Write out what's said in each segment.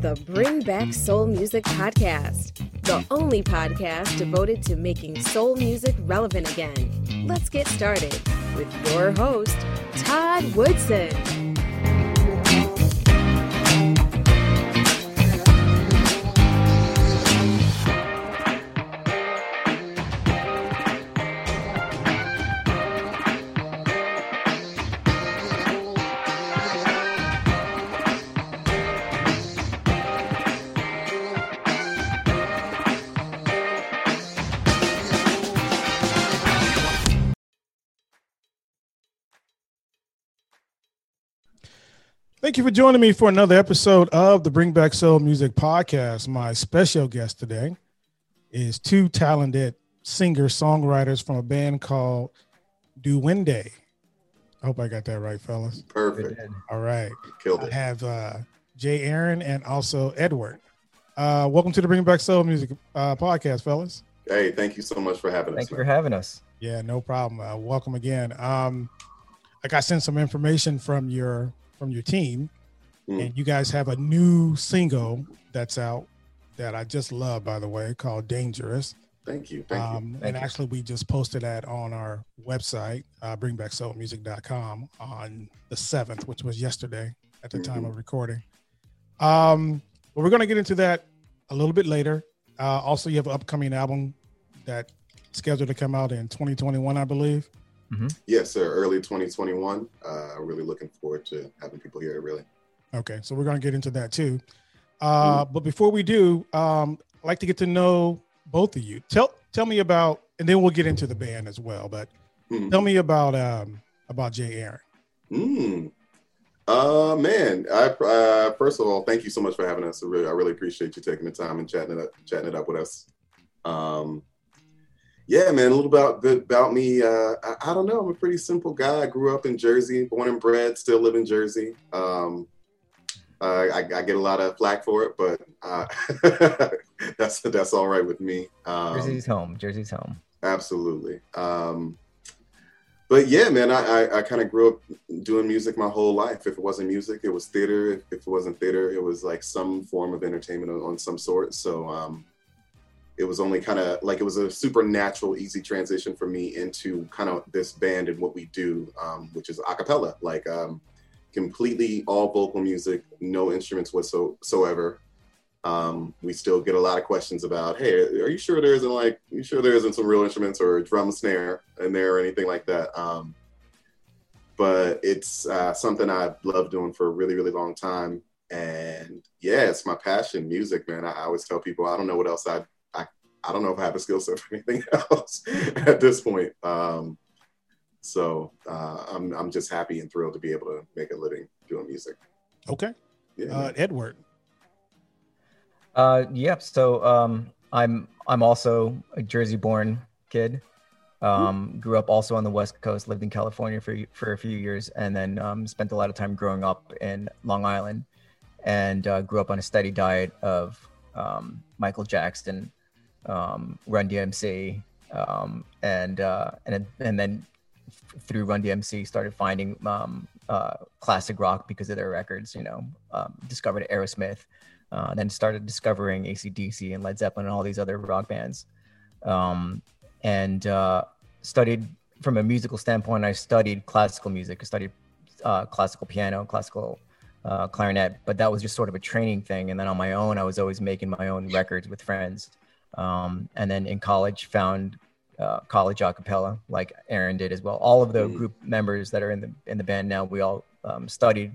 The Bring Back Soul Music Podcast, the only podcast devoted to making soul music relevant again. Let's get started with your host, Todd Woodson. You for joining me for another episode of the Bring Back Soul Music Podcast. My special guest today is two talented singer songwriters from a band called Duwende. I hope I got that right, fellas. Perfect. All right. Killed I it. have uh, Jay Aaron and also Edward. Uh, welcome to the Bring Back Soul Music uh, Podcast, fellas. Hey, thank you so much for having Thank us. you for having us. Yeah, no problem. Uh, welcome again. Um, I got sent some information from your from your team, Mm. and you guys have a new single that's out that I just love, by the way, called "Dangerous." Thank you. Thank Um, Thank and you. actually, we just posted that on our website, uh, bringbacksoulmusic.com, on the seventh, which was yesterday at the time Mhm. of recording. Um, but we're going to get into that a little bit later. Uh, also, you have an upcoming album that scheduled to come out in 2021, I believe. You. Yes, sir. Early 2021. Uh, really looking forward to having people here. Really. Okay, so we're going to get into that too. Uh, But before we do, um, I'd like to get to know both of you. Tell tell me about, and then we'll get into the band as well. But Hmm. tell me about um, about Jay Aaron. Mm. Uh, man. I uh, first of all, thank you so much for having us. I really, I really appreciate you taking the time and chatting it up, chatting it up with us. Um, yeah, man. A little about bit about me. Uh, I, I don't know. I'm a pretty simple guy. I grew up in Jersey, born and bred. Still live in Jersey. Um, uh, I, I get a lot of flack for it, but uh, that's that's all right with me. Um, Jersey's home. Jersey's home. Absolutely. Um, but yeah, man, I, I, I kind of grew up doing music my whole life. If it wasn't music, it was theater. If, if it wasn't theater, it was like some form of entertainment on, on some sort. So um, it was only kind of like it was a supernatural, easy transition for me into kind of this band and what we do, um, which is a cappella, like um, completely all vocal music, no instruments whatsoever um, we still get a lot of questions about, hey, are you sure there isn't like, you sure there isn't some real instruments or drum snare in there or anything like that? Um, but it's uh, something I've loved doing for a really, really long time. And yeah, it's my passion, music, man. I, I always tell people, I don't know what else I, I, I don't know if I have a skill set for anything else at this point. Um, so uh, I'm, I'm just happy and thrilled to be able to make a living doing music. Okay, Yeah. uh. Edward. Uh, yep. So um, I'm I'm also a Jersey-born kid. Um, grew up also on the West Coast. Lived in California for for a few years, and then um, spent a lot of time growing up in Long Island, and uh, grew up on a steady diet of um, Michael Jackson, um, Run DMC, um, and uh, and and then through Run DMC started finding um, uh, classic rock because of their records. You know, um, discovered Aerosmith. Uh, then started discovering ACDC and Led Zeppelin and all these other rock bands. Um, and uh, studied from a musical standpoint, I studied classical music. I studied uh, classical piano, classical uh, clarinet, but that was just sort of a training thing. And then on my own, I was always making my own records with friends. Um, and then in college, found uh, college a cappella, like Aaron did as well. All of the Mm. group members that are in the in the band now, we all um, studied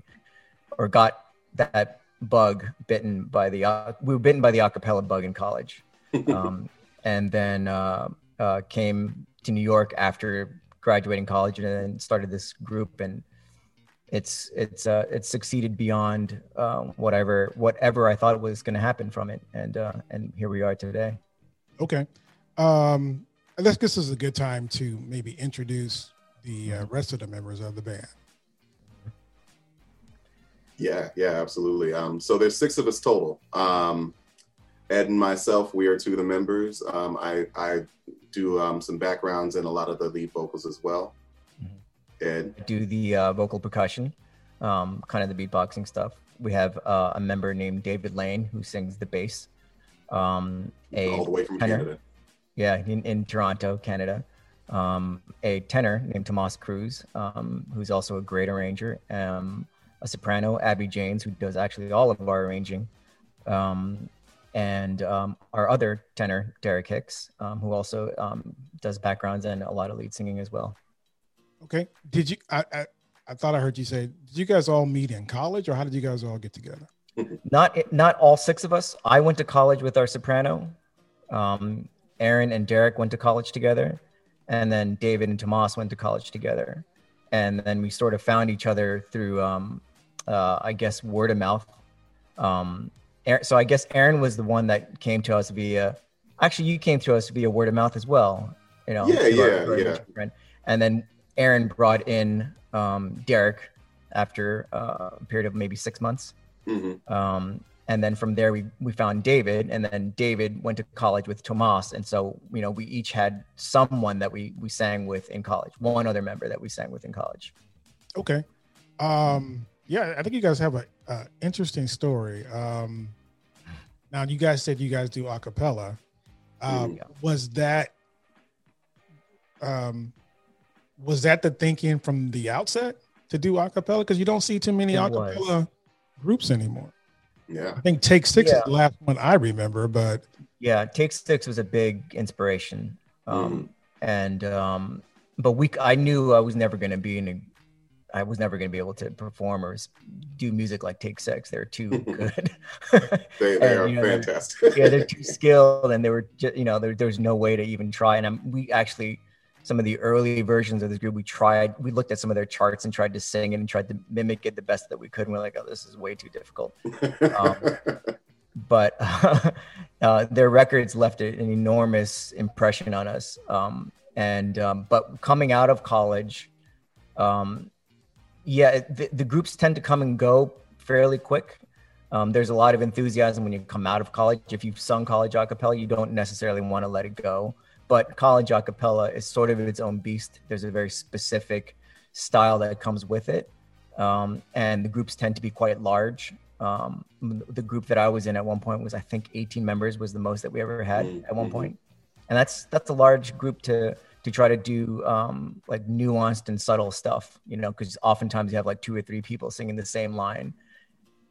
or got that bug bitten by the uh, we were bitten by the acapella bug in college um, and then uh, uh, came to new york after graduating college and then started this group and it's it's uh, it's succeeded beyond uh, whatever whatever i thought was going to happen from it and uh, and here we are today Okay, um, I guess this is a good time to maybe introduce the uh, rest of the members of the band. Yeah, yeah, absolutely. Um, so there's six of us total. Um, Ed and myself, we are two of the members. Um, I, I do um, some backgrounds and a lot of the lead vocals as well. Mhm. Ed, do the uh, vocal percussion um, kind of the beatboxing stuff we have uh, a member named David Lane who sings the bass. Um, a all the way from tenor, Canada. yeah, in, in Toronto, Canada. Um, a tenor named Tomas Cruz, um, who's also a great arranger. Um, a soprano, Abby James, who does actually all of our arranging. Um, and um, our other tenor, Derek Hicks, um, who also um, does backgrounds and a lot of lead singing as well. Okay. Did you? I, I I thought I heard you say. Did you guys all meet in college, or how did you guys all get together? Not not all six of us. I went to college with our soprano. Um, Aaron and Derek went to college together, and then David and Tomas went to college together, and then we sort of found each other through, um, uh, I guess, word of mouth. Um, so I guess Aaron was the one that came to us via. Actually, you came to us via word of mouth as well. You know. Yeah, yeah, yeah. friend. And then Aaron brought in um, Derek after uh, a period of maybe six months. Hmm Um, and then from there, we, we found David, and then David went to college with Tomas. And so, you know, we each had someone that we, we sang with in college, one other member that we sang with in college. Okay. Um, yeah, I think you guys have a, a interesting story. Um, now you guys said you guys do a cappella. Um, Yeah. Was that um, was that the thinking from the outset to do a cappella? Because you don't see too many It a was. Cappella groups anymore. Yeah. I think Take Six Yeah. is the last one I remember, but Yeah, Take Six was a big inspiration. Um, And, um, but we, I knew I was never going to be in a, I was never going to be able to perform or do music like Take Six. They're too good. They, they And, are you know, they're- fantastic. yeah, they're too skilled, and they were, just, you know, there, there's no way to even try. And I'm, we actually, some of the early versions of this group, we tried, we looked at some of their charts and tried to sing it and tried to mimic it the best that we could. And we're like, oh, this is way too difficult. um, But uh, their records left an enormous impression on us. Um, and um, but coming out of college, um, yeah, the, the groups tend to come and go fairly quick. Um, there's a lot of enthusiasm when you come out of college. If you've sung college a cappella, you don't necessarily want to let it go. But college a cappella is sort of its own beast. There's a very specific style that comes with it. Um, and the groups tend to be quite large. Um, the group that I was in at one point was, I think, 18 members was the most that we ever had Mm, at one point. And that's that's a large group to to try to do um, like nuanced and subtle stuff, you know, because oftentimes you have like two or three people singing the same line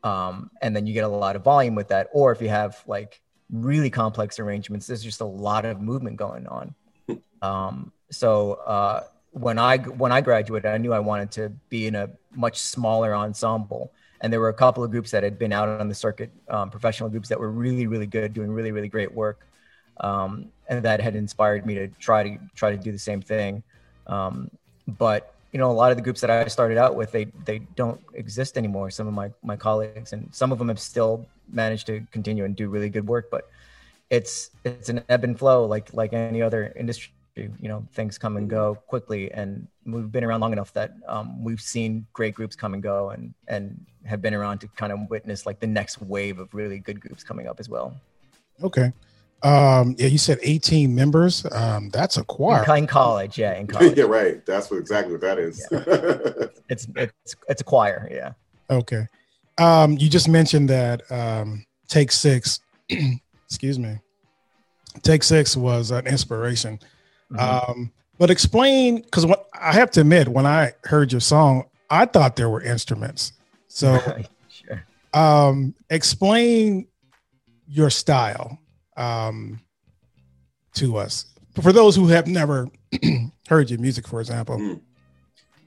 um, and then you get a lot of volume with that. Or if you have like really complex arrangements, there's just a lot of movement going on. Um, so uh, when I when I graduated, I knew I wanted to be in a much smaller ensemble, and there were a couple of groups that had been out on the circuit, um, professional groups that were really really good, doing really really great work, um, and that had inspired me to try to try to do the same thing. Um, but you know, a lot of the groups that I started out with, they they don't exist anymore. Some of my my colleagues, and some of them have still managed to continue and do really good work. But it's it's an ebb and flow, like like any other industry. You know, things come and go quickly, and we've been around long enough that um, we've seen great groups come and go, and and have been around to kind of witness like the next wave of really good groups coming up as well. okay. Um, yeah, you said 18 members. Um, that's a choir. In, in college, yeah, in college, yeah, right. That's what exactly what that is. it's it's it's a choir, yeah. Okay. Um, you just mentioned that um, Take Six, excuse me, Take Six was an inspiration. Mhm. Um, but explain, because what I have to admit, when I heard your song, I thought there were instruments. So, sure. um, explain your style um, to us. For those who have never heard your music, for example, Mm.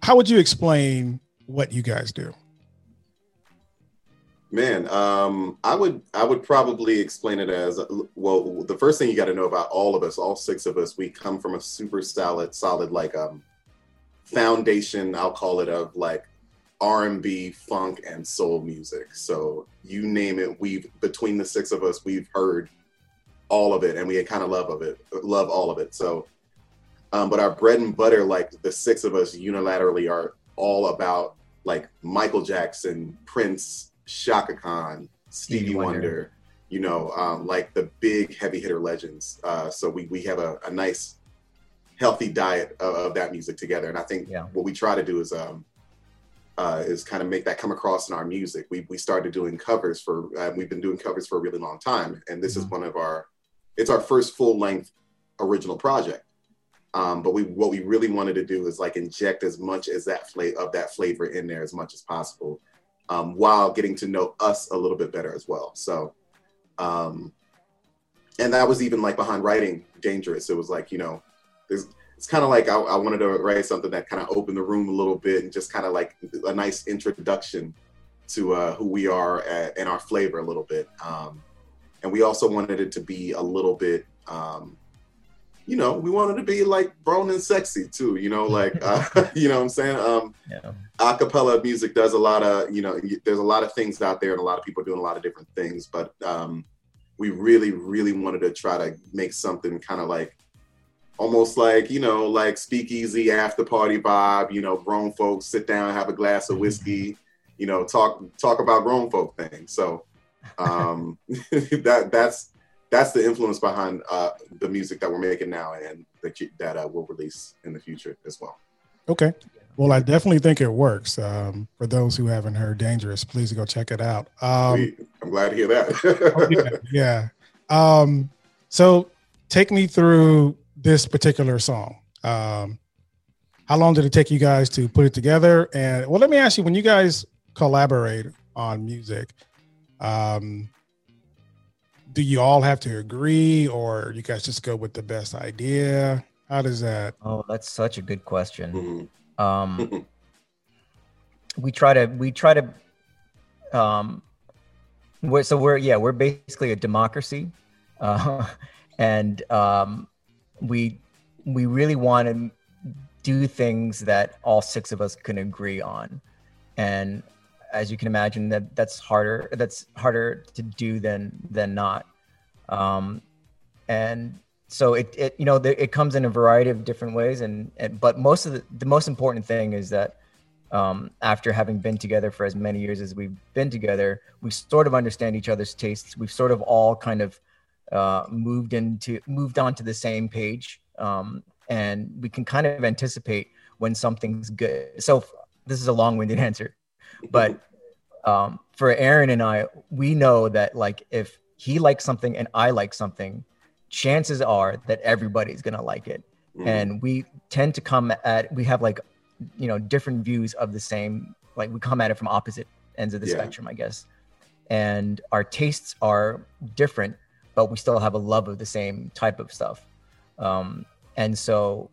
how would you explain what you guys do? Man, um, I would I would probably explain it as well. The first thing you got to know about all of us, all six of us, we come from a super solid, solid like um foundation. I'll call it of like R and B, funk, and soul music. So you name it, we've between the six of us, we've heard all of it, and we kind of love of it, love all of it. So, um, but our bread and butter, like the six of us unilaterally, are all about like Michael Jackson, Prince, Chaka Khan, Stevie Wonder. Wonder, you know, um, like the big heavy hitter legends. Uh, so we we have a, a nice, healthy diet of, of that music together, and I think Yeah. what we try to do is um, uh, is kind of make that come across in our music. We we started doing covers for uh, we've been doing covers for a really long time, and this mm-hmm. is one of our it's our first full length original project. Um, but we what we really wanted to do is like inject as much as that flavor of that flavor in there as much as possible, um, while getting to know us a little bit better as well. So, um, and that was even like behind writing Dangerous. It was like you know, there's it's kind of like I, I, wanted to write something that kind of opened the room a little bit and just kind of like a nice introduction to uh, who we are at, and our flavor a little bit. Um, and we also wanted it to be a little bit, um, you know, we wanted to be like grown and sexy too, you know, like, uh, you know what I'm saying? Um, yeah. Acapella music does a lot of, you know, there's a lot of things out there and a lot of people doing a lot of different things, but um, we really, really wanted to try to make something kind of like, almost like you know like speakeasy after party vibe you know grown folks sit down have a glass of mm-hmm. whiskey you know talk talk about grown folk things so um that that's that's the influence behind uh the music that we're making now and that that uh, we'll release in the future as well. Okay. Well i definitely think it works. Um for those who haven't heard dangerous please go check it out. Um i'm glad to hear that. Oh, yeah, yeah. Um so take me through this particular song. Um, how long did it take you guys to put it together? And well, let me ask you: when you guys collaborate on music, um, do you all have to agree, or you guys just go with the best idea? How does that? Oh, that's such a good question. Mm-hmm. Um, we try to we try to um, we're, so we're yeah we're basically a democracy, uh, and um, we we really want to do things that all six of us can agree on and as you can imagine that that's harder that's harder to do than than not. Um and so it, it you know it comes in a variety of different ways. And, and but most of the, the most important thing is that um, after having been together for as many years as we've been together we sort of understand each other's tastes. We've sort of all kind of uh, moved into moved onto the same page, um, and we can kind of anticipate when something's good. So this is a long-winded answer, but um, for Aaron and I, we know that like if he likes something and I like something, chances are that everybody's gonna like it. Mm. And we tend to come at we have like you know different views of the same like we come at it from opposite ends of the yeah. spectrum, I guess. And our tastes are different, but we still have a love of the same type of stuff. Um, and so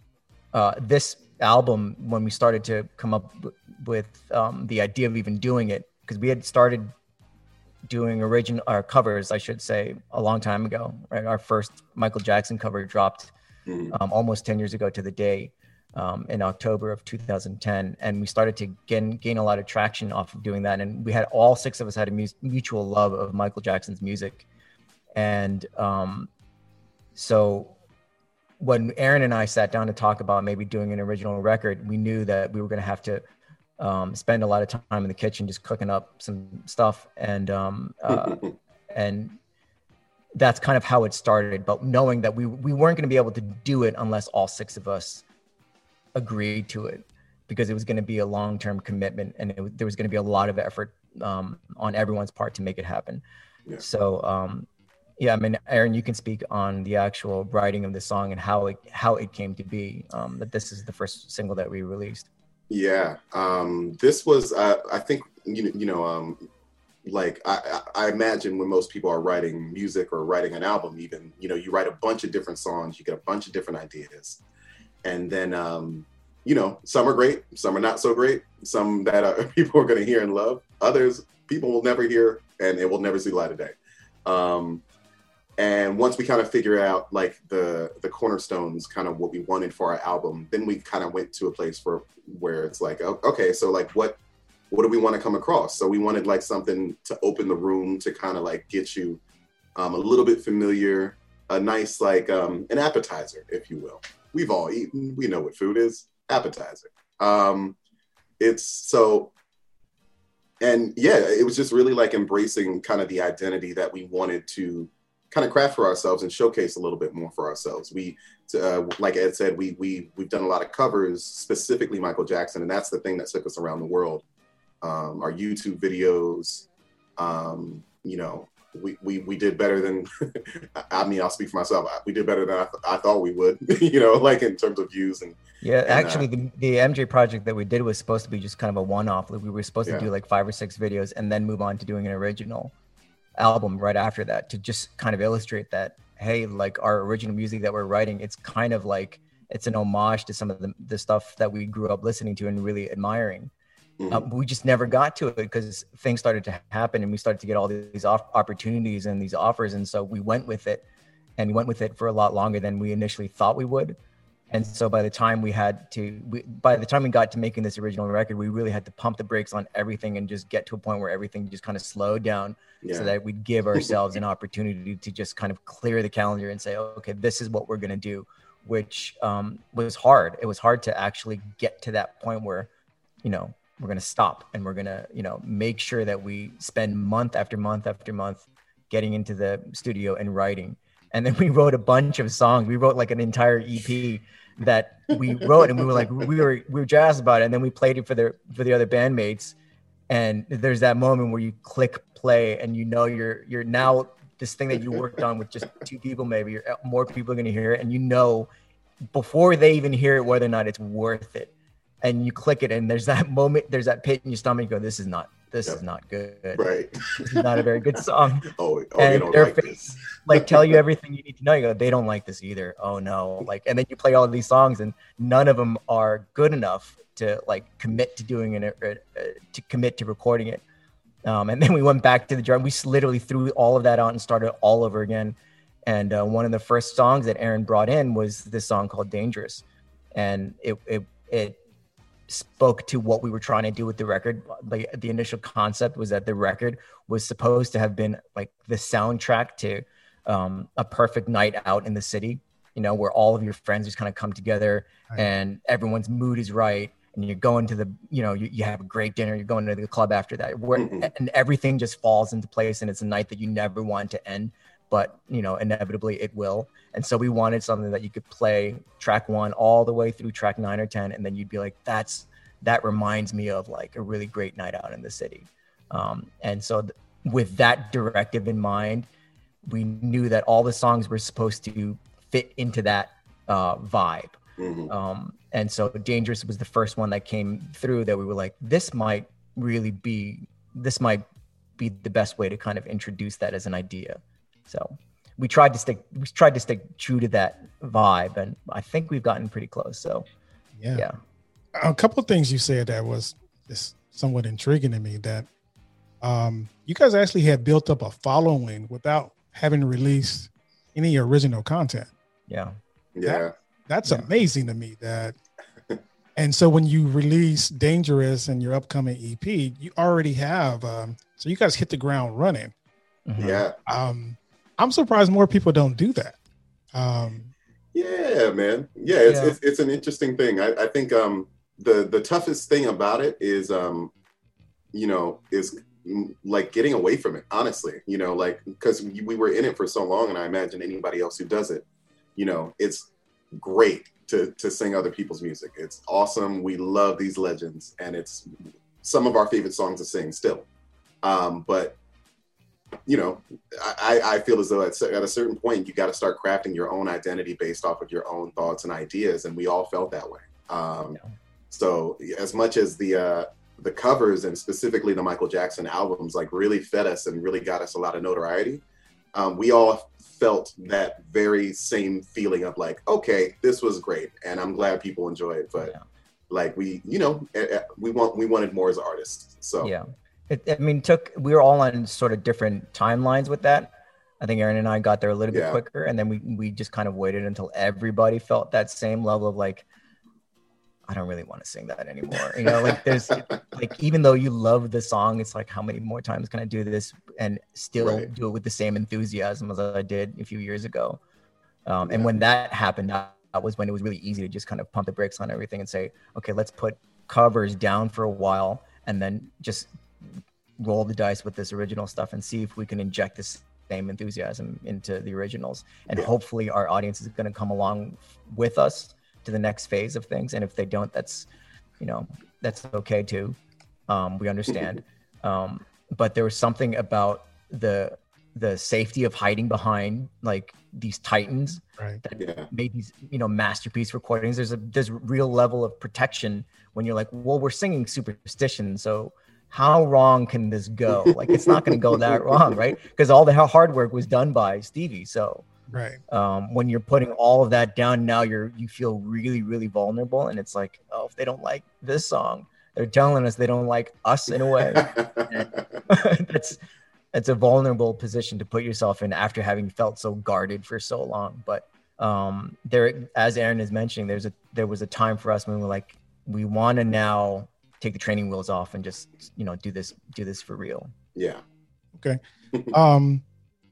uh, this album, when we started to come up with um, the idea of even doing it, because we had started doing original our covers, I should say, a long time ago. Right, our first Michael Jackson cover dropped mm. um, almost ten years ago to the day. Um, in October of 2010, and we started to gain gain a lot of traction off of doing that. And we had all six of us had a mu- mutual love of Michael Jackson's music, and um, so when Aaron and I sat down to talk about maybe doing an original record, we knew that we were going to have to um, spend a lot of time in the kitchen just cooking up some stuff, and um, uh, and that's kind of how it started. But knowing that we we weren't going to be able to do it unless all six of us agreed to it, because it was going to be a long term commitment, and it, there was going to be a lot of effort um, on everyone's part to make it happen. Yeah. So um, yeah, I mean, Aaron, you can speak on the actual writing of the song and how it how it came to be. Um, that this is the first single that we released. Yeah, um, this was uh, I think you you know um, like I, I imagine when most people are writing music or writing an album, even you know you write a bunch of different songs, you get a bunch of different ideas, and then um, you know some are great, some are not so great, some that are, people are going to hear and love, others people will never hear and it will never see light of day. Um, and once we kind of figure out like the the cornerstones kind of what we wanted for our album then we kind of went to a place for where it's like okay so like what what do we want to come across? So we wanted like something to open the room to kind of like get you um, a little bit familiar a nice like um, an appetizer if you will. We've all eaten we know what food is appetizer. Um, it's so and yeah it was just really like embracing kind of the identity that we wanted to kind of craft for ourselves and showcase a little bit more for ourselves. We, uh, like Ed said, we we we've done a lot of covers, specifically Michael Jackson, and that's the thing that took us around the world. um, our YouTube videos. Um, you know, we, we, we did better than, I mean, I'll speak for myself. We did better than I, th- I thought we would, you know, like in terms of views and. Yeah, and, uh, actually, the, the MJ project that we did was supposed to be just kind of a one off. Like we were supposed Yeah. to do like five or six videos and then move on to doing an original album right after that to just kind of illustrate that, hey, like our original music that we're writing, it's kind of like it's an homage to some of the, the stuff that we grew up listening to and really admiring. Mhm. Uh, but we just never got to it because things started to happen and we started to get all these off- opportunities and these offers and so we went with it and we went with it for a lot longer than we initially thought we would and so by the time we had to we, by the time we got to making this original record we really had to pump the brakes on everything and just get to a point where everything just kind of slowed down yeah. so that we'd give ourselves an opportunity to just kind of clear the calendar and say okay this is what we're going to do which um, was hard. It was hard to actually get to that point where you know we're going to stop and we're going to you know make sure that we spend month after month after month getting into the studio and writing. And then we wrote a bunch of songs. We wrote like an entire ep that we wrote and we were like we were we were jazzed about it. And then we played it for the for the other bandmates. And there's that moment where you click play and you know you're you're now this thing that you worked on with just two people maybe you're, uh, more people are going to hear it. And you know before they even hear it whether or not it's worth it. And you click it and there's that moment there's that pit in your stomach you go this is not this Yep. is not good Right. this is not a very good song Oh, oh And don't their like face- this. like tell you everything you need to know. You go, they don't like this either. Oh no! Like, and then you play all of these songs, and none of them are good enough to like commit to doing it, uh, uh, to commit to recording it. Um, and then we went back to the drum. We literally threw all of that out and started all over again. And uh, one of the first songs that Aaron brought in was this song called "Dangerous," and it it it spoke to what we were trying to do with the record. Like the initial concept was that the record was supposed to have been like the soundtrack to um, a perfect night out in the city, you know, where all of your friends just kind of come together Right. and everyone's mood is right. And you're going to the, you know, you, you have a great dinner, you're going to the club after that, where, Mhm. and everything just falls into place. And it's a night that you never want to end, but, you know, inevitably it will. And so we wanted something that you could play track one all the way through track nine or 10. And then you'd be like, that's, that reminds me of like a really great night out in the city. Um, and so, th- with that directive in mind, we knew that all the songs were supposed to fit into that uh, vibe. Mhm. Um, and so, Dangerous was the first one that came through that we were like, this might really be, this might be the best way to kind of introduce that as an idea. So, we tried to stick, we tried to stick true to that vibe, and I think we've gotten pretty close. So, Yeah. yeah. A couple of things you said that was just somewhat intriguing to me that um, you guys actually had built up a following without having released any original content. yeah. Yeah. That's Yeah. amazing to me that and so when you release dangerous and your upcoming ep you already have um, so you guys hit the ground running Mhm. Yeah. um, i'm surprised more people don't do that um, Yeah, man. Yeah, it's Yeah. It's, it's an interesting thing. I, I think um the the toughest thing about it is um you know is mm, like getting away from it. Honestly, you know, like because we we were in it for so long, and I imagine anybody else who does it, you know, it's great to to sing other people's music. It's awesome. We love these legends, and it's some of our favorite songs to sing still. Um, but you know, I, I feel as though at, at a certain point you got to start crafting your own identity based off of your own thoughts and ideas, and we all felt that way. Um, Yeah. So as much as the uh, the covers and specifically the Michael Jackson albums like really fed us and really got us a lot of notoriety, um, we all felt that very same feeling of like, okay, this was great, and I'm glad people enjoy it, but. Yeah. Like we, you know, eh, eh, we want we wanted more as artists. So Yeah. It, I mean, took we were all on sort of different timelines with that. I think Aaron and I got there a little bit Yeah. quicker, and then we we just kind of waited until everybody felt that same level of like, I don't really want to sing that anymore. You know, like there's like even though you love the song, it's like how many more times can I do this and still Right. do it with the same enthusiasm as I did a few years ago? Um, And when that happened, that was when it was really easy to just kind of pump the brakes on everything and say, okay, let's put covers down for a while and then just roll the dice with this original stuff and see if we can inject this same enthusiasm into the originals. And Yeah. hopefully our audience is going to come along with us to the next phase of things. And if they don't, that's, you know, that's okay too. Um, we understand, um, but there was something about the the safety of hiding behind like these titans Right. that Yeah. made these you know masterpiece recordings. There's a there's a real level of protection when you're like, well, we're singing superstition, so how wrong can this go? Like it's not going to go that wrong, right? Because all the hard work was done by Stevie. So Right. um, when you're putting all of that down, now you're you feel really really vulnerable, and it's like, oh, if they don't like this song, they're telling us they don't like us in a way. that's that's a vulnerable position to put yourself in after having felt so guarded for so long. But um, there, as Aaron is mentioning, there's a there was a time for us when we're like, we want to now take the training wheels off and just you know do this do this for real. yeah. Okay. Um,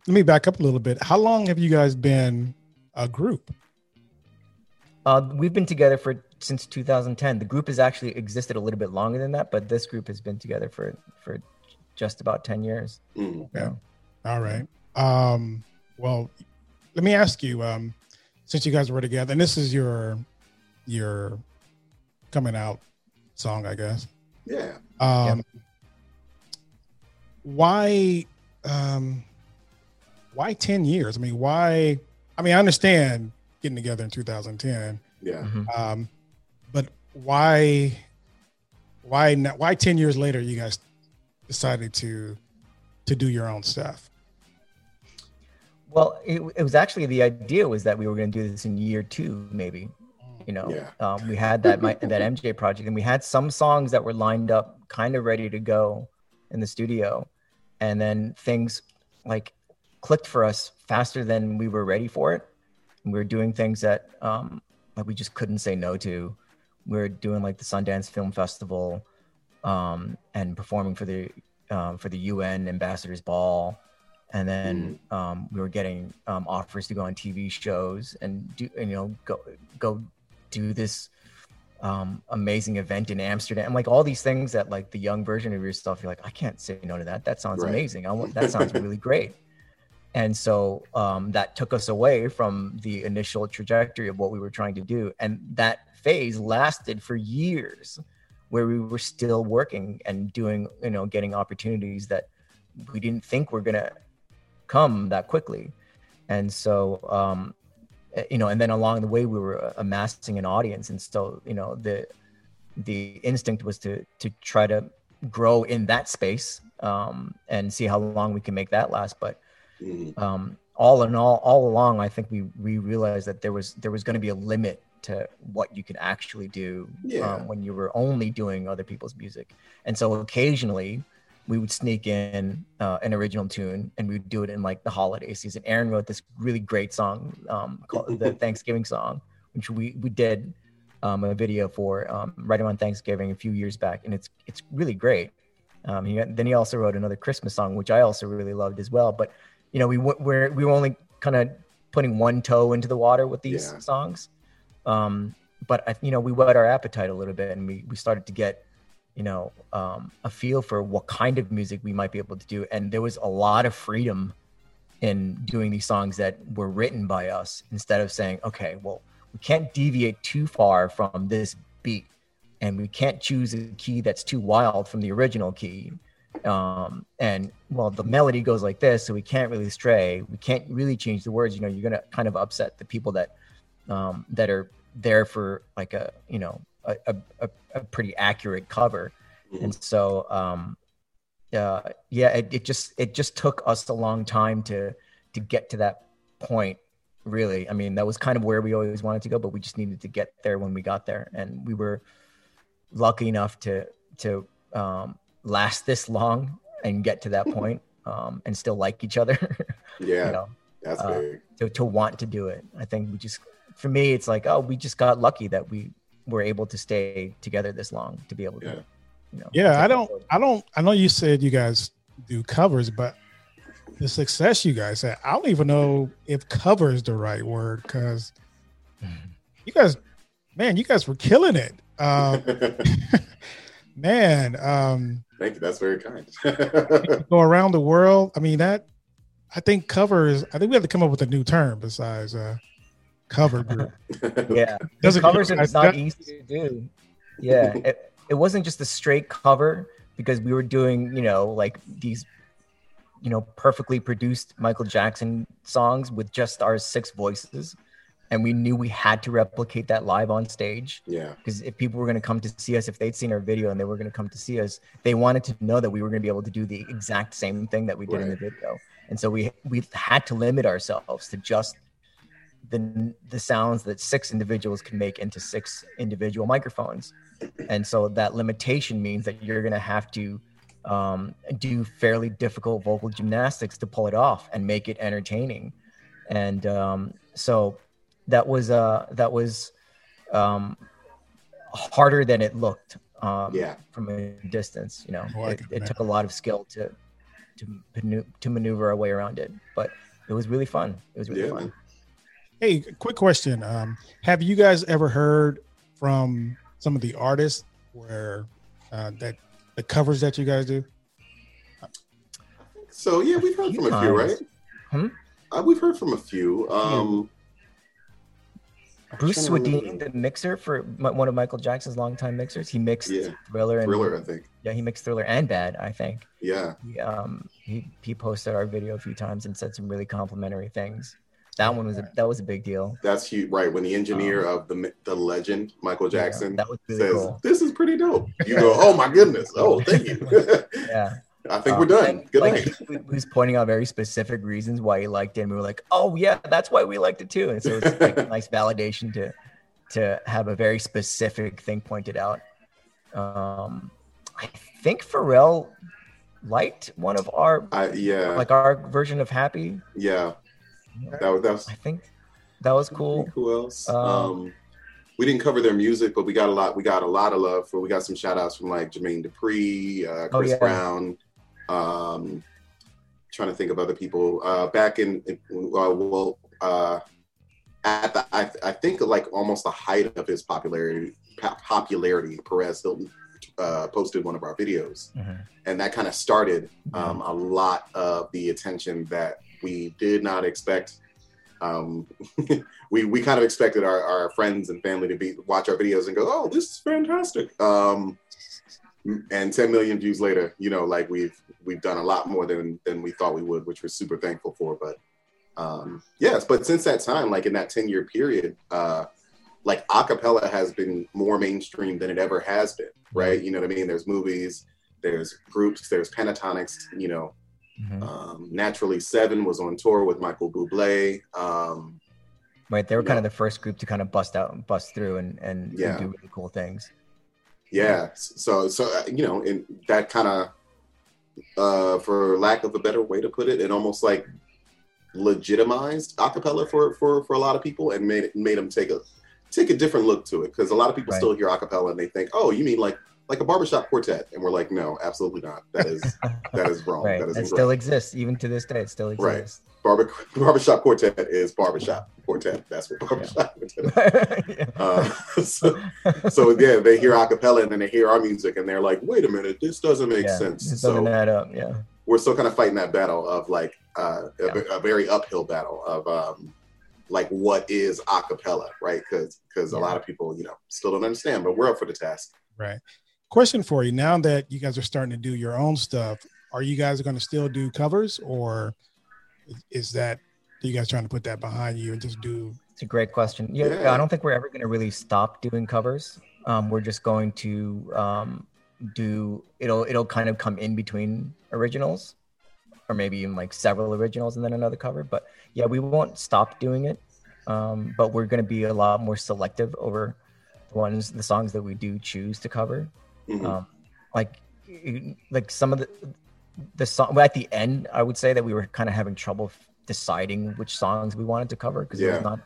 let me back up a little bit. How long have you guys been a group? Uh, we've been together for since 2010. The group has actually existed a little bit longer than that, but this group has been together for for just about 10 years. Mm. Yeah. All right. Um, well, let me ask you, um, since you guys were together, and this is your your coming out song, I guess. Yeah. Um, why um, why 10 years? I mean, why? I mean, I understand getting together in 2010, Yeah. Mhm. um, but why why not, why 10 years later you guys decided to to do your own stuff? Well, it, it was actually the idea was that we were going to do this in year two, maybe. You know, Yeah. um, we had that my, that MJ project, and we had some songs that were lined up, kind of ready to go in the studio, and then things like clicked for us faster than we were ready for it. And we were doing things that um, like we just couldn't say no to. We were doing like the Sundance Film Festival, um, and performing for the um, for the UN Ambassadors Ball and then um, we were getting um, offers to go on TV shows and do and, you know go go do this um, amazing event in Amsterdam, like all these things that like the young version of yourself, you're like, I can't say no to that. That sounds Right. amazing. I want that sounds really great. And so um, that took us away from the initial trajectory of what we were trying to do, and that phase lasted for years, where we were still working and doing, you know, getting opportunities that we didn't think were gonna come that quickly and so um you know and then along the way we were amassing an audience and so you know the the instinct was to to try to grow in that space um and see how long we can make that last but Mm. um all in all all along i think we we realized that there was there was going to be a limit to what you could actually do Yeah. um, when you were only doing other people's music and so occasionally we would sneak in uh, an original tune and we would do it in like the holiday season. Aaron wrote this really great song um, called the thanksgiving song which we we did um, a video for um, right around thanksgiving a few years back and it's it's really great. Um, he, then he also wrote another christmas song which i also really loved as well but you know we we're we were only kind of putting one toe into the water with these Yeah. songs. Um but I, you know we whet our appetite a little bit and we we started to get you know um a feel for what kind of music we might be able to do. And there was a lot of freedom in doing these songs that were written by us instead of saying okay well we can't deviate too far from this beat. And we can't choose a key that's too wild from the original key. Um and well the melody goes like this so we can't really stray. We can't really change the words. You know you're gonna kind of upset the people that um that are there for like a you know a, a, a, pretty accurate cover Mhm. and so um uh yeah it, it just it just took us a long time to to get to that point really i mean that was kind of where we always wanted to go but we just needed to get there when we got there and we were lucky enough to to um last this long and get to that point um and still like each other Yeah. you know That's uh, big. to, to want to do it i think we just for me it's like oh we just got lucky that we were able to stay together this long to be able to Yeah. you know Yeah, I don't, it I don't, I know you said you guys do covers, but the success you guys had, I don't even know if cover is the right word because forward. you guys, man, you guys were killing it. Um, man, um, Thank you. That's very kind. go around the world. I mean, that, I think covers, I think we have to come up with a new term besides uh, cover group. yeah Doesn't covers you are not that- easy to do yeah it, it wasn't just a straight cover because we were doing, you know, like these, you know, perfectly produced Michael Jackson songs with just our six voices. And we knew we had to replicate that live on stage. Yeah. Because if people were going to come to see us, if they'd seen our video and they were going to come to see us, they wanted to know that we were going to be able to do the exact same thing that we did in the video. And so we we had to limit ourselves to just the the sounds that six individuals can make into six individual microphones. And so that limitation means that you're going to have to um, do fairly difficult vocal gymnastics to pull it off and make it entertaining. And um, so that was uh, that was um, harder than it looked um, Yeah. from a distance. You know, Oh, it, it took a lot of skill to to to maneuver our way around it, but it was really fun. It was really Yeah, fun. man. Hey, quick question. Um, have you guys ever heard from some of the artists where uh, that the covers that you guys do? So yeah, we've heard from a few, right? Hmm? Uh, we've heard from a few. Um, Bruce trying to Swedien, remember. the mixer for mi- one of Michael Jackson's longtime mixers, he mixed Yeah. Thriller and Thriller, I think. yeah, he mixed Thriller and Bad, I think. Yeah. He, um, he he posted our video a few times and said some really complimentary things. That one was a, that was a big deal. That's huge, right? When the engineer of the the legend, Michael Um, Yeah, Jackson, was really says, cool. "This is pretty dope," you go, "Oh my goodness! Oh, thank you." Yeah, I think Um, we're done. and, Good like, night. He, he was pointing out very specific reasons why he liked it, and we were like, "Oh yeah, that's why we liked it too." And so it's like a nice validation to to have a very specific thing pointed out. Um, I think Pharrell liked one of our I, yeah, like our version of Happy. yeah. That was that was I think that was cool. Who else? Um, Um, we didn't cover their music, but we got a lot. We got a lot of love for. We got some shout outs from like Jermaine Dupri, uh, Oh, Chris yeah. Brown. Um, trying to think of other people. Uh, back in, in uh, well, uh, at the I, I think like almost the height of his popularity. Popularity. Perez Hilton uh, posted one of our videos, Mhm. and that kind of started um, a lot of the attention that we did not expect. Um, we we kind of expected our, our friends and family to be watch our videos and go, "Oh, this is fantastic." Um, and 10 million views later, you know, like we've we've done a lot more than than we thought we would, which we're super thankful for. But um, yes, but since that time, like in that 10 year period, uh, like acapella has been more mainstream than it ever has been, right? You know what I mean? There's movies, there's groups, there's Pentatonix, you know, Mhm. um, Naturally Seven was on tour with Michael Bublé. Um, Right, they were kind of the first group to kind of bust out and bust through and and, and do really cool things. yeah, so so uh, you know, and that kind of, uh, for lack of a better way to put it, it almost like legitimized acapella for for for a lot of people and made it made them take a take a different look to it because a lot of people Right. still hear acapella and they think, oh, you mean like like a barbershop quartet, and we're like, no, absolutely not. That is that is wrong. right, That is it still exists even to this day. It still Right. exists. Barber, barbershop quartet is barbershop quartet. That's what barbershop quartet. is. Yeah. Uh, so, so yeah, they hear acapella and then they hear our music and they're like, wait a minute, this doesn't make Yeah, sense. just doesn't So add up. Yeah, we're still kind of fighting that battle of like uh, a, Yeah. a very uphill battle of um, like what is acapella, right? Because because a lot of people you know still don't understand, but we're up for the task. Right. Question for you: Now that you guys are starting to do your own stuff, are you guys going to still do covers, or is that are you guys trying to put that behind you and just do? it's a great question. Yeah, Yeah. I don't think we're ever going to really stop doing covers. Um, we're just going to um, do it'll it'll kind of come in between originals, or maybe even like several originals and then another cover. But yeah, we won't stop doing it. Um, but we're going to be a lot more selective over the ones the songs that we do choose to cover. Mhm. um, like like some of the the song well, at the end i would say that we were kind of having trouble f- deciding which songs we wanted to cover because it Yeah. was not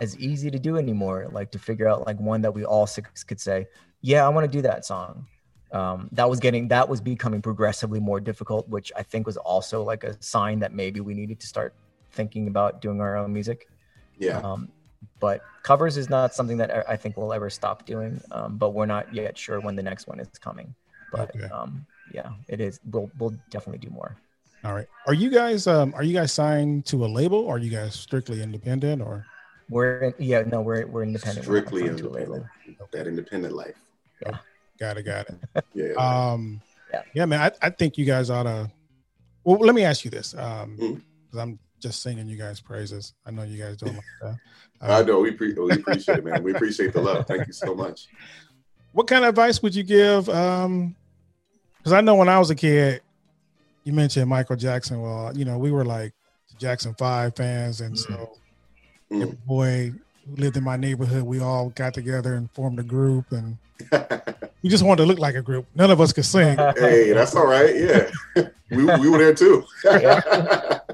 as easy to do anymore like to figure out like one that we all six could say yeah i want to do that song um, that was getting that was becoming progressively more difficult which i think was also like a sign that maybe we needed to start thinking about doing our own music yeah, um, but covers is not something that I I think we'll ever stop doing. Um, but we're not yet sure when the next one is coming. But Okay. um, yeah, it is. We'll we'll definitely do more. All right. Are you guys um are you guys signed to a label? Or are you guys strictly independent? Or We're in, yeah no we're we're independent. We're not strictly to a label. independent. That independent life. got it, got it. Yeah. Um, Yeah. Yeah, man. I, I think you guys ought to. Well, let me ask you this, um, because I'm just singing you guys praises. I know you guys don't like that. I Uh, know we, pre- we appreciate it, man. We appreciate the love. Thank you so much. what kind of advice would you give? Um, because I know when I was a kid, you mentioned Michael Jackson. Well, you know, we were like Jackson Five fans, and so Mm. every boy who lived in my neighborhood, we all got together and formed a group, and we just wanted to look like a group. None of us could sing. hey, that's all right. Yeah, we, we were there too. what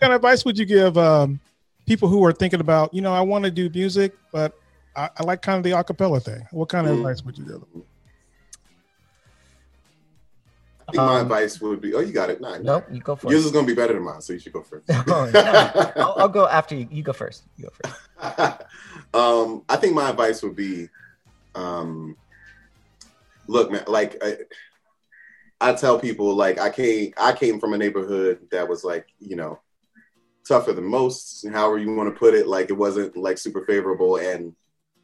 kind of advice would you give um, people who are thinking about, you know, I want to do music, but I, I like kind of the acapella thing. What kind of Mm. advice would you give? them? I think my Um, advice would be, oh, you got it. Nah, Nope, you go first. Yours is gonna be better than mine, so you should go first. Oh, no. I'll, I'll go after you. You go first. You go first. um, I think my advice would be, um, look, man, like I, I tell people, like I came, I came from a neighborhood that was like, you know, tougher than most, however you want to put it. Like it wasn't like super favorable, and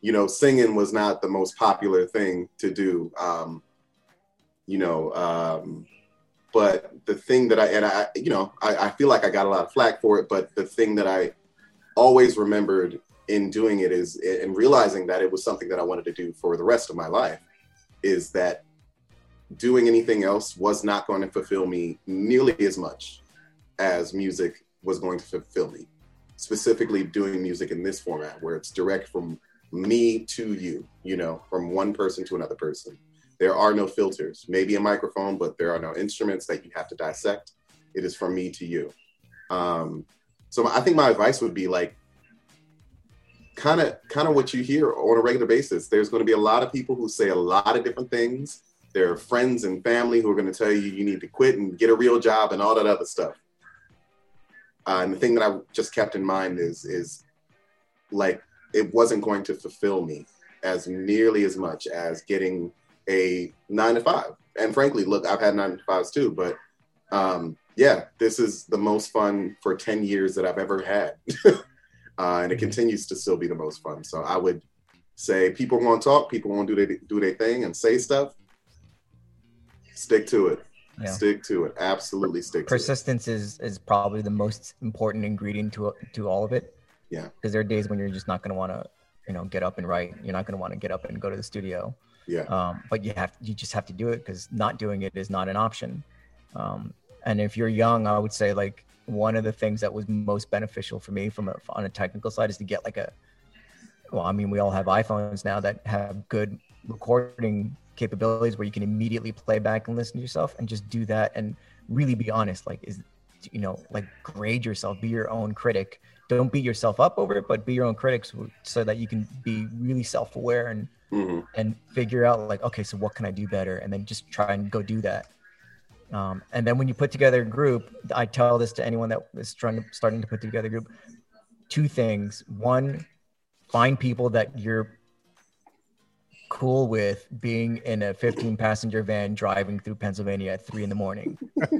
you know, singing was not the most popular thing to do. Um, you know, um, but the thing that I and I, you know, I, I feel like I got a lot of flack for it, but the thing that I always remembered in doing it is and realizing that it was something that I wanted to do for the rest of my life is that doing anything else was not going to fulfill me nearly as much as music was going to fulfill me. Specifically, doing music in this format where it's direct from me to you, you know, from one person to another person. There are no filters, maybe a microphone, but there are no instruments that you have to dissect. It is from me to you. Um, so I think my advice would be like, kind of kind of what you hear on a regular basis there's going to be a lot of people who say a lot of different things there are friends and family who are going to tell you you need to quit and get a real job and all that other stuff uh, and the thing that i just kept in mind is is like it wasn't going to fulfill me as nearly as much as getting a nine to five and frankly look i've had nine to fives too but um yeah this is the most fun for 10 years that i've ever had uh, and it continues to still be the most fun. So I would say people want to talk, people want to do their do their thing and say stuff. Stick to it. Yeah. Stick to it. Absolutely stick to it. Persistence is is probably the most important ingredient to to all of it. Yeah. Because there are days when you're just not going to want to, you know, get up and write. You're not going to want to get up and go to the studio. Yeah. Um, but you have you just have to do it because not doing it is not an option. Um, and if you're young, I would say like one of the things that was most beneficial for me from a, on a technical side is to get like a well i mean we all have iphones now that have good recording capabilities where you can immediately play back and listen to yourself and just do that and really be honest like is you know like grade yourself be your own critic. Don't beat yourself up over it but be your own critics so, that you can be really self-aware and hmm and figure out like okay so what can i do better? And then just try and go do that. Um, and then when you put together a group i tell this to anyone that is trying to starting to put together a group two things. One find people that you're cool with being in a 15 passenger van driving through pennsylvania at three in the morning.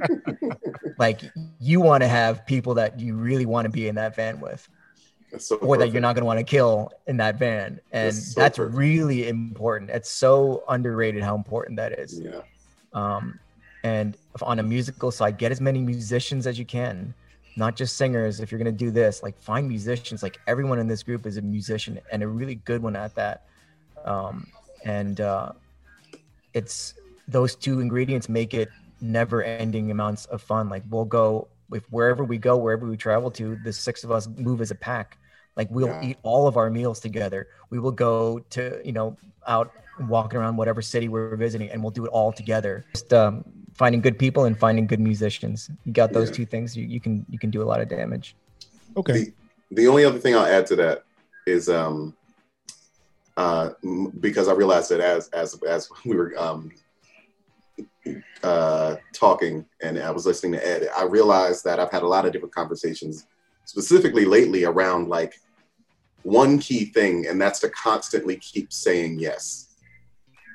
Like you want to have people that you really want to be in that van with so or that you're not going to want to kill in that van. And That's so that's perfect. really important. It's so underrated how important that is. Yeah. um, and on a musical side get as many musicians as you can. Not just singers. If you're going to do this like find musicians. Like everyone in this group is a musician and a really good one at that. Um, and uh, it's those two ingredients make it never ending amounts of fun like we'll go if wherever we go wherever we travel to the six of us move as a pack like we'll Yeah. eat all of our meals together we will go to you know out walking around whatever city we're visiting and we'll do it all together just um, finding good people and finding good musicians you got those Yeah. two things you, you can you can do a lot of damage Okay. The, the only other thing I'll add to that is um, uh, because I realized that as as as we were um, uh, talking and I was listening to Ed, I realized that I've had a lot of different conversations, specifically lately around like one key thing, and that's to constantly keep saying yes.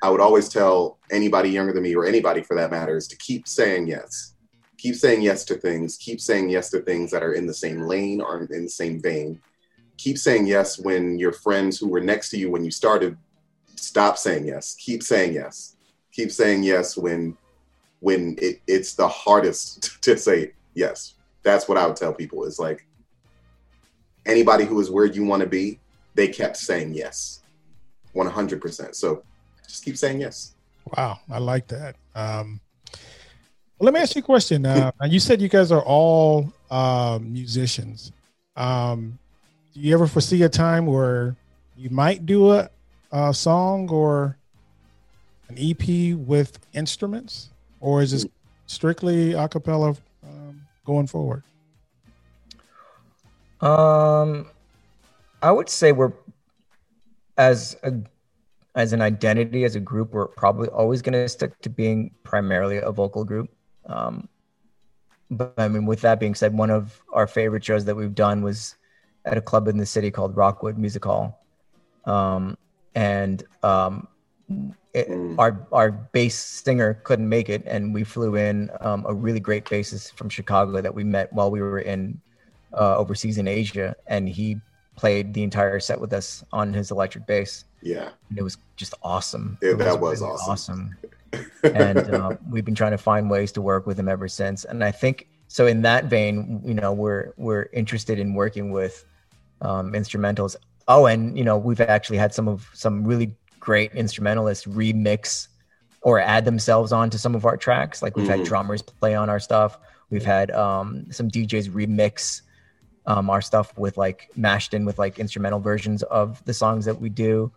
I would always tell anybody younger than me, or anybody for that matter, is to keep saying yes. Keep saying yes to things. Keep saying yes to things that are in the same lane or in the same vein. Keep saying yes when your friends who were next to you when you started stop saying yes. Keep saying yes. Keep saying yes when when it, it's the hardest to say yes. That's what I would tell people is like anybody who is where you want to be, they kept saying yes, 100%. So just keep saying yes. Wow, I like that. Um, well, let me ask you a question. Uh, you said you guys are all uh, musicians. Um, do you ever foresee a time where you might do a, a song or an EP with instruments, or is this strictly a cappella um, going forward? Um, I would say we're as a as an identity as a group, we're probably always going to stick to being primarily a vocal group. Um, but I mean, with that being said, one of our favorite shows that we've done was at a club in the city called Rockwood Music Hall, um, and um, it, mm. our our bass singer couldn't make it, and we flew in um, a really great bassist from Chicago that we met while we were in uh, overseas in Asia, and he played the entire set with us on his electric bass. Yeah, and it was just awesome. Yeah, that was, really awesome. awesome. and uh, we've been trying to find ways to work with him ever since. And I think so. In that vein, you know, we're we're interested in working with um, instrumentals. Oh, and you know, we've actually had some of some really great instrumentalists remix or add themselves onto some of our tracks. Like we've mm-hmm. had drummers play on our stuff. We've had um, some DJs remix um, our stuff with like mashed in with like instrumental versions of the songs that we do.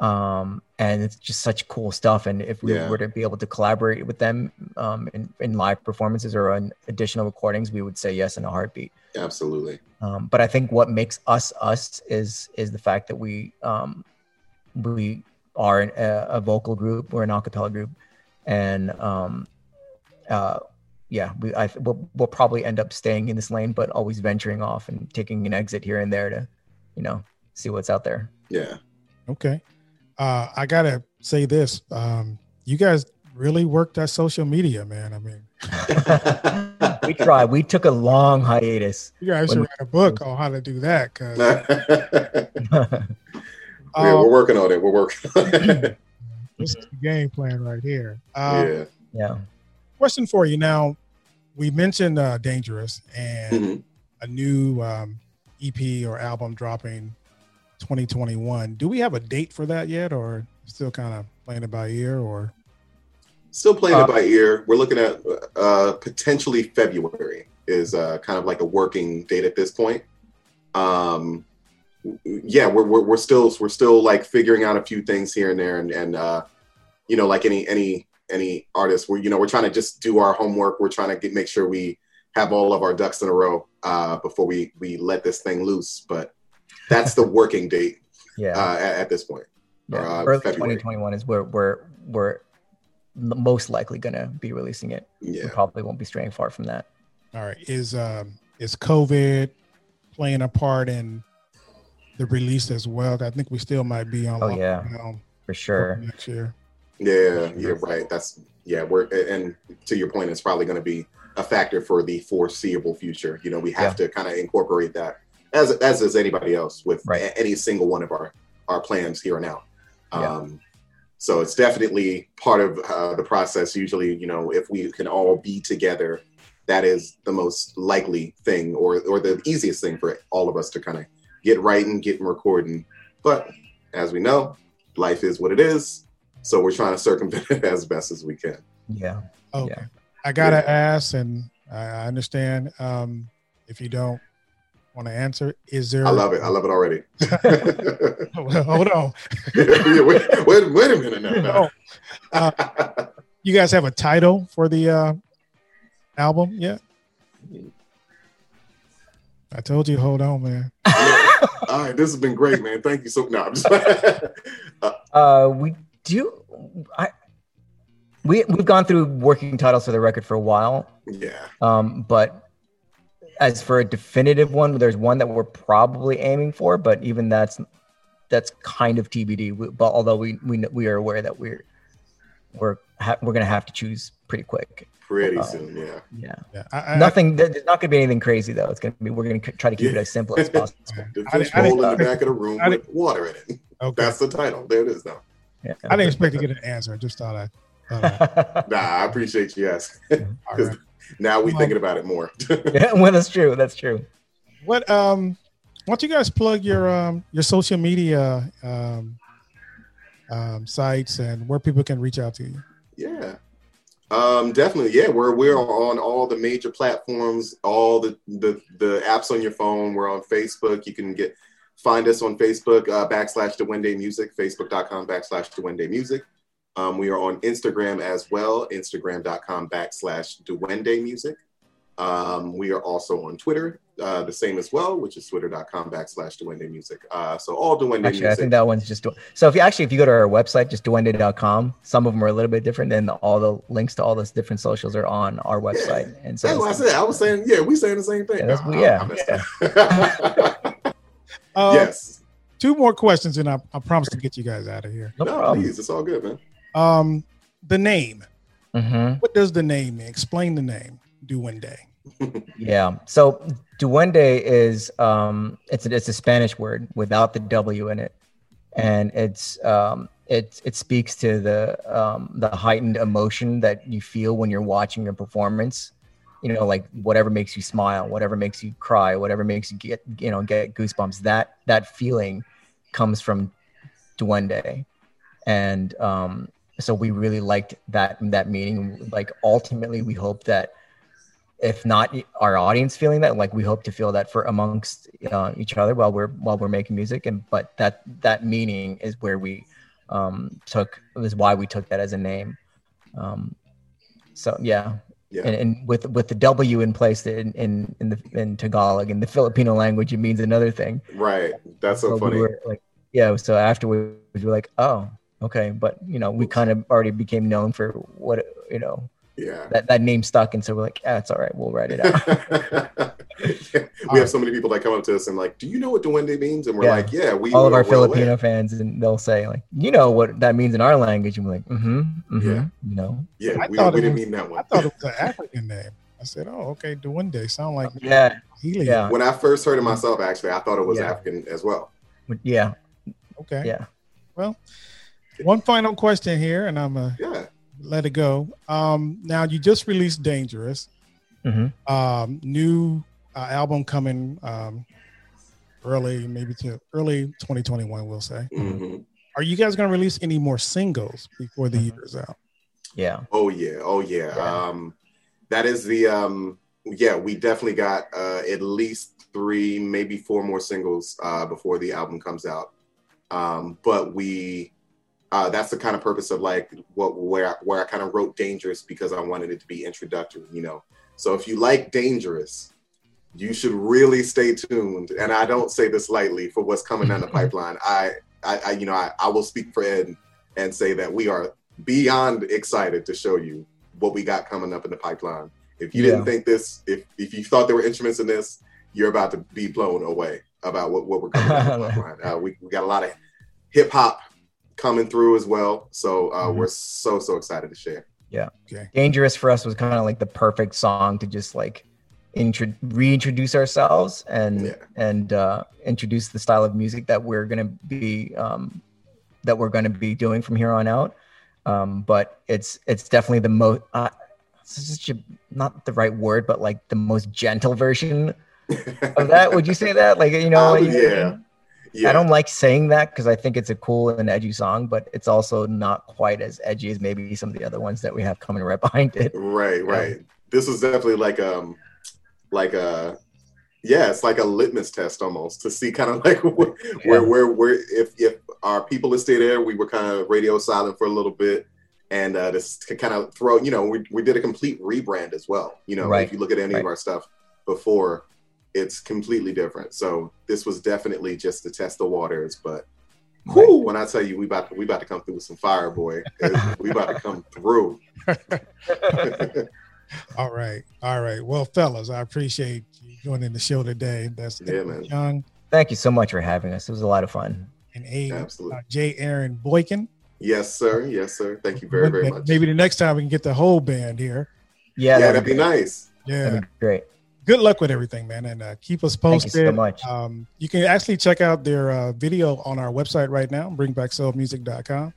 Um, and it's just such cool stuff. And if we yeah. were to be able to collaborate with them um, in, in live performances or on additional recordings, we would say yes in a heartbeat. Absolutely. Um, but I think what makes us us is is the fact that we um, we are an, a, a, vocal group, we're an acapella group, and um, uh, yeah, we I we'll, we'll probably end up staying in this lane, but always venturing off and taking an exit here and there to, you know, see what's out there. Yeah. Okay. Uh, I gotta say this. Um, you guys really worked at social media, man. I mean, we tried. We took a long hiatus. You guys should write a book on how to do that. Cause yeah, um, we're working on it. We're working. On it. this is the game plan right here. Um, yeah. Yeah question for you now. We mentioned uh, Dangerous and mm-hmm. a new um, EP or album dropping 2021. Do we have a date for that yet, or still kind of playing it by ear, or still playing uh, it by ear? We're looking at uh, potentially February is uh, kind of like a working date at this point. Um, yeah, we're, we're, we're still we're still like figuring out a few things here and there, and and uh, you know, like any any any artist, We're you know we're trying to just do our homework. We're trying to get, make sure we have all of our ducks in a row uh, before we we let this thing loose. But that's the working date. Yeah. Uh, at, at, this point. Yeah. Uh, Early 2021 is where we're we're most likely going to be releasing it. Yeah. We probably won't be straying far from that. All right. Is um is COVID playing a part in the release as well? I think we still might be on. Oh yeah, for sure. Next year. Yeah, yeah, right. That's yeah. We're and to your point, it's probably going to be a factor for the foreseeable future. You know, we have yeah. to kind of incorporate that as as does anybody else with right. any single one of our our plans here and now. Yeah. Um, so it's definitely part of uh, the process. Usually, you know, if we can all be together, that is the most likely thing, or or the easiest thing for all of us to kind of get writing, get recording. But as we know, life is what it is. So we're trying to circumvent it as best as we can. Yeah. Okay. Yeah. I gotta yeah. ask, and I understand um, if you don't want to answer. Is there? I love it. I love it already. well, hold on. wait, wait, wait, a minute now. No. Uh, you guys have a title for the uh, album yet? I told you, hold on, man. All right, this has been great, man. Thank you so. No, I'm just. uh, uh, we do I we we've gone through working titles for the record for a while. Yeah. Um, but as for a definitive one, there's one that we're probably aiming for, but even that's that's kind of TBD. We, but although we we we are aware that we're we're ha- we're gonna have to choose pretty quick. Pretty uh, soon, yeah. Yeah. yeah I, I, Nothing. there's not gonna be anything crazy though. It's gonna be. We're gonna try to keep yeah. it as simple as possible. the fish bowl in the back of the room with water in it. Okay. That's the title. There it is now. Yeah. I didn't expect to get an answer. I just thought I'd Uh, Nah, I appreciate you asking. all 'Cause right. Now we Well- thinking about it more. yeah, well, that's true. That's true. What um why don't you guys plug your um your social media um um sites and where people can reach out to you? Yeah. Um, definitely. Yeah, we're we're on all the major platforms, all the the the apps on your phone. We're on Facebook. You can get find us on Facebook uh, backslash Duwende Music, Facebook.com backslash Duwende Music. Um, we are on Instagram as well, Instagram.com backslash Duwende Music. Um, we are also on Twitter, uh, the same as well, which is twitter.com backslash Duwende Music. Uh, so all Duwende Actually, I Music. think that one's just so. If you actually, if you go to our website, just duwende.com, some of them are a little bit different. Then all the links to all those different socials are on our website. And so, That's what I said. I was saying, yeah, we saying the same thing. Yeah, that's- Nah, yeah, I messed up. Uh, yes. Two more questions, and I, I promise to get you guys out of here. no, No, problem. please. It's all good, man. Um, the name. hmm What does the name mean? Explain the name. Duende. Yeah. So duende is um it's a, it's a Spanish word without the W in it, and it's um it it speaks to the um the heightened emotion that you feel when you're watching a performance. You know, like whatever makes you smile, whatever makes you cry, whatever makes you get you know get goosebumps. That that feeling comes from duende, and um so we really liked that that meaning. Like ultimately, we hope that if not our audience feeling that like we hope to feel that for amongst uh, each other while we're while we're making music and but that that meaning is where we um took is why we took that as a name um so yeah Yeah. and, and with with the w in place in in in the in tagalog in the filipino language it means another thing Right. That's so So we funny. were like yeah so afterwards we were like oh okay but you know we kind of already became known for what you know Yeah. that that name stuck and so we're like yeah it's all right we'll write it out we have so many people that come up to us and like, do you know what duende means? And we're Yeah. like, yeah, we all of our well aware." Filipino fans, and they'll say like, "You know what that means in our language?" And we're like, "Mm-hmm, mm-hmm." Yeah. You know, Yeah, I we, thought we didn't was- mean that one. I thought it was an African name. I said, "Oh, okay, Duende sound like yeah, helium." yeah, When I first heard it myself, actually, I thought it was Yeah. African as well. yeah, Okay. yeah. One final question here, and I'm gonna Yeah. let it go. Um, now you just released "Dangerous," hmm um, new uh, album coming um, early, maybe to early 2021. We'll say. hmm Are you guys gonna release any more singles before the Mhm. year is out? yeah. Oh yeah. Oh yeah. Yeah. Um, that is the um, yeah. We definitely got uh, at least three, maybe four more singles uh, before the album comes out. Um, but we uh, that's the kind of purpose of like what where where I kind of wrote Dangerous because I wanted it to be introductory. You know. So if you like Dangerous, you should really stay tuned. And I don't say this lightly for what's coming down the pipeline. I, I, I you know, I, I will speak for Ed and say that we are beyond excited to show you what we got coming up in the pipeline. If you didn't think this, if if you thought there were instruments in this, you're about to be blown away about what, what we're coming the pipeline. Uh, we, we got a lot of hip hop coming through as well. So uh, Mhm. we're so so excited to share. Okay. Dangerous for us was kind of like the perfect song to just like intro- reintroduce ourselves and Yeah. and uh, introduce the style of music that we're gonna be um, that we're gonna be doing from here on out. Um, but it's it's definitely the most uh, such a, not the right word, but like the most gentle version of that. Would you say that? Like you know, Um, what you yeah. mean? Yeah. I don't like saying that because I think it's a cool and edgy song, but it's also not quite as edgy as maybe some of the other ones that we have coming right behind it. Right, right. This was definitely like um like a yeah, it's like a litmus test almost to see kind of like where where where, where if if our people would stay there, we were kind of radio silent for a little bit. And uh, this to kind of throw, you know, we, we did a complete rebrand as well. You know, Right, if you look at any right. of our stuff before, it's completely different. So this was definitely just to test the waters. But whew, when I tell you we about to, we about to come through with some fire, boy, we about to come through. All right, all right. Well, fellas, I appreciate you joining the show today. That's Yeah, man. Young Thank you so much for having us. It was a lot of fun. and A. Absolutely. Uh, J. Aaron Boykin. Yes, sir. Yes, sir. Thank you very, very much. Maybe the next time we can get the whole band here. Yeah, yeah, that'd, that'd be nice. Yeah. That'd be great. Good luck with everything, man, and uh, keep us posted. Thank posted. you so much. Um, you can actually check out their uh, video on our website right now, bringbacksoulmusic.com.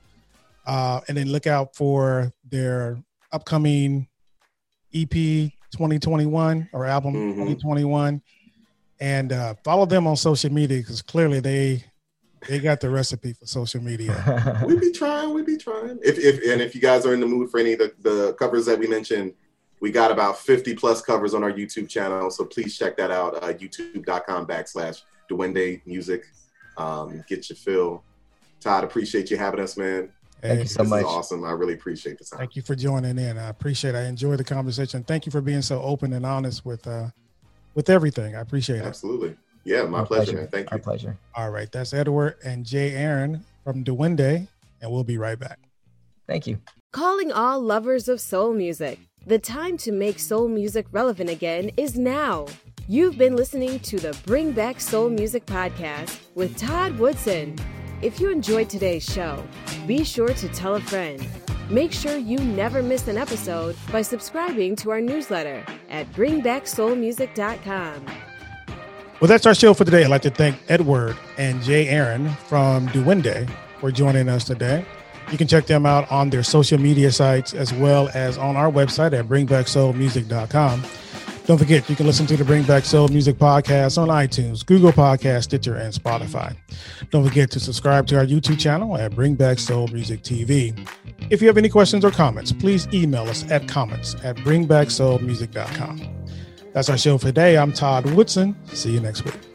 Uh, and then look out for their upcoming EP 2021 or album Mhm. 2021. And uh, follow them on social media because clearly they they got the recipe for social media. we be trying, we be trying. If if and if you guys are in the mood for any of the, the covers that we mentioned, we got about 50 plus covers on our YouTube channel. So please check that out. Uh, YouTube.com backslash Duwende Music. Um, get your fill. Todd, appreciate you having us, man. Thank Hey, you so this much. is awesome. I really appreciate the time. Thank you for joining in. I appreciate it. I enjoyed the conversation. Thank you for being so open and honest with uh with everything. I appreciate it. Absolutely. Yeah, my Our pleasure, man. Thank Our you. pleasure. All right. That's Edward and Jay Aaron from Duwende, and we'll be right back. Thank you. Calling all lovers of soul music. The time to make soul music relevant again is now. You've been listening to the Bring Back Soul Music podcast with Todd Woodson. If you enjoyed today's show, be sure to tell a friend. Make sure you never miss an episode by subscribing to our newsletter at bringbacksoulmusic.com. Well, that's our show for today. I'd like to thank Edward and Jay Aaron from Duwende for joining us today. You can check them out on their social media sites as well as on our website at bringbacksoulmusic.com. Don't forget, you can listen to the Bring Back Soul Music podcast on iTunes, Google Podcast, Stitcher, and Spotify. Don't forget to subscribe to our YouTube channel at Bring Back Soul Music TV. If you have any questions or comments, please email us at comments at bringbacksoulmusic.com. That's our show for today. I'm Todd Woodson. See you next week.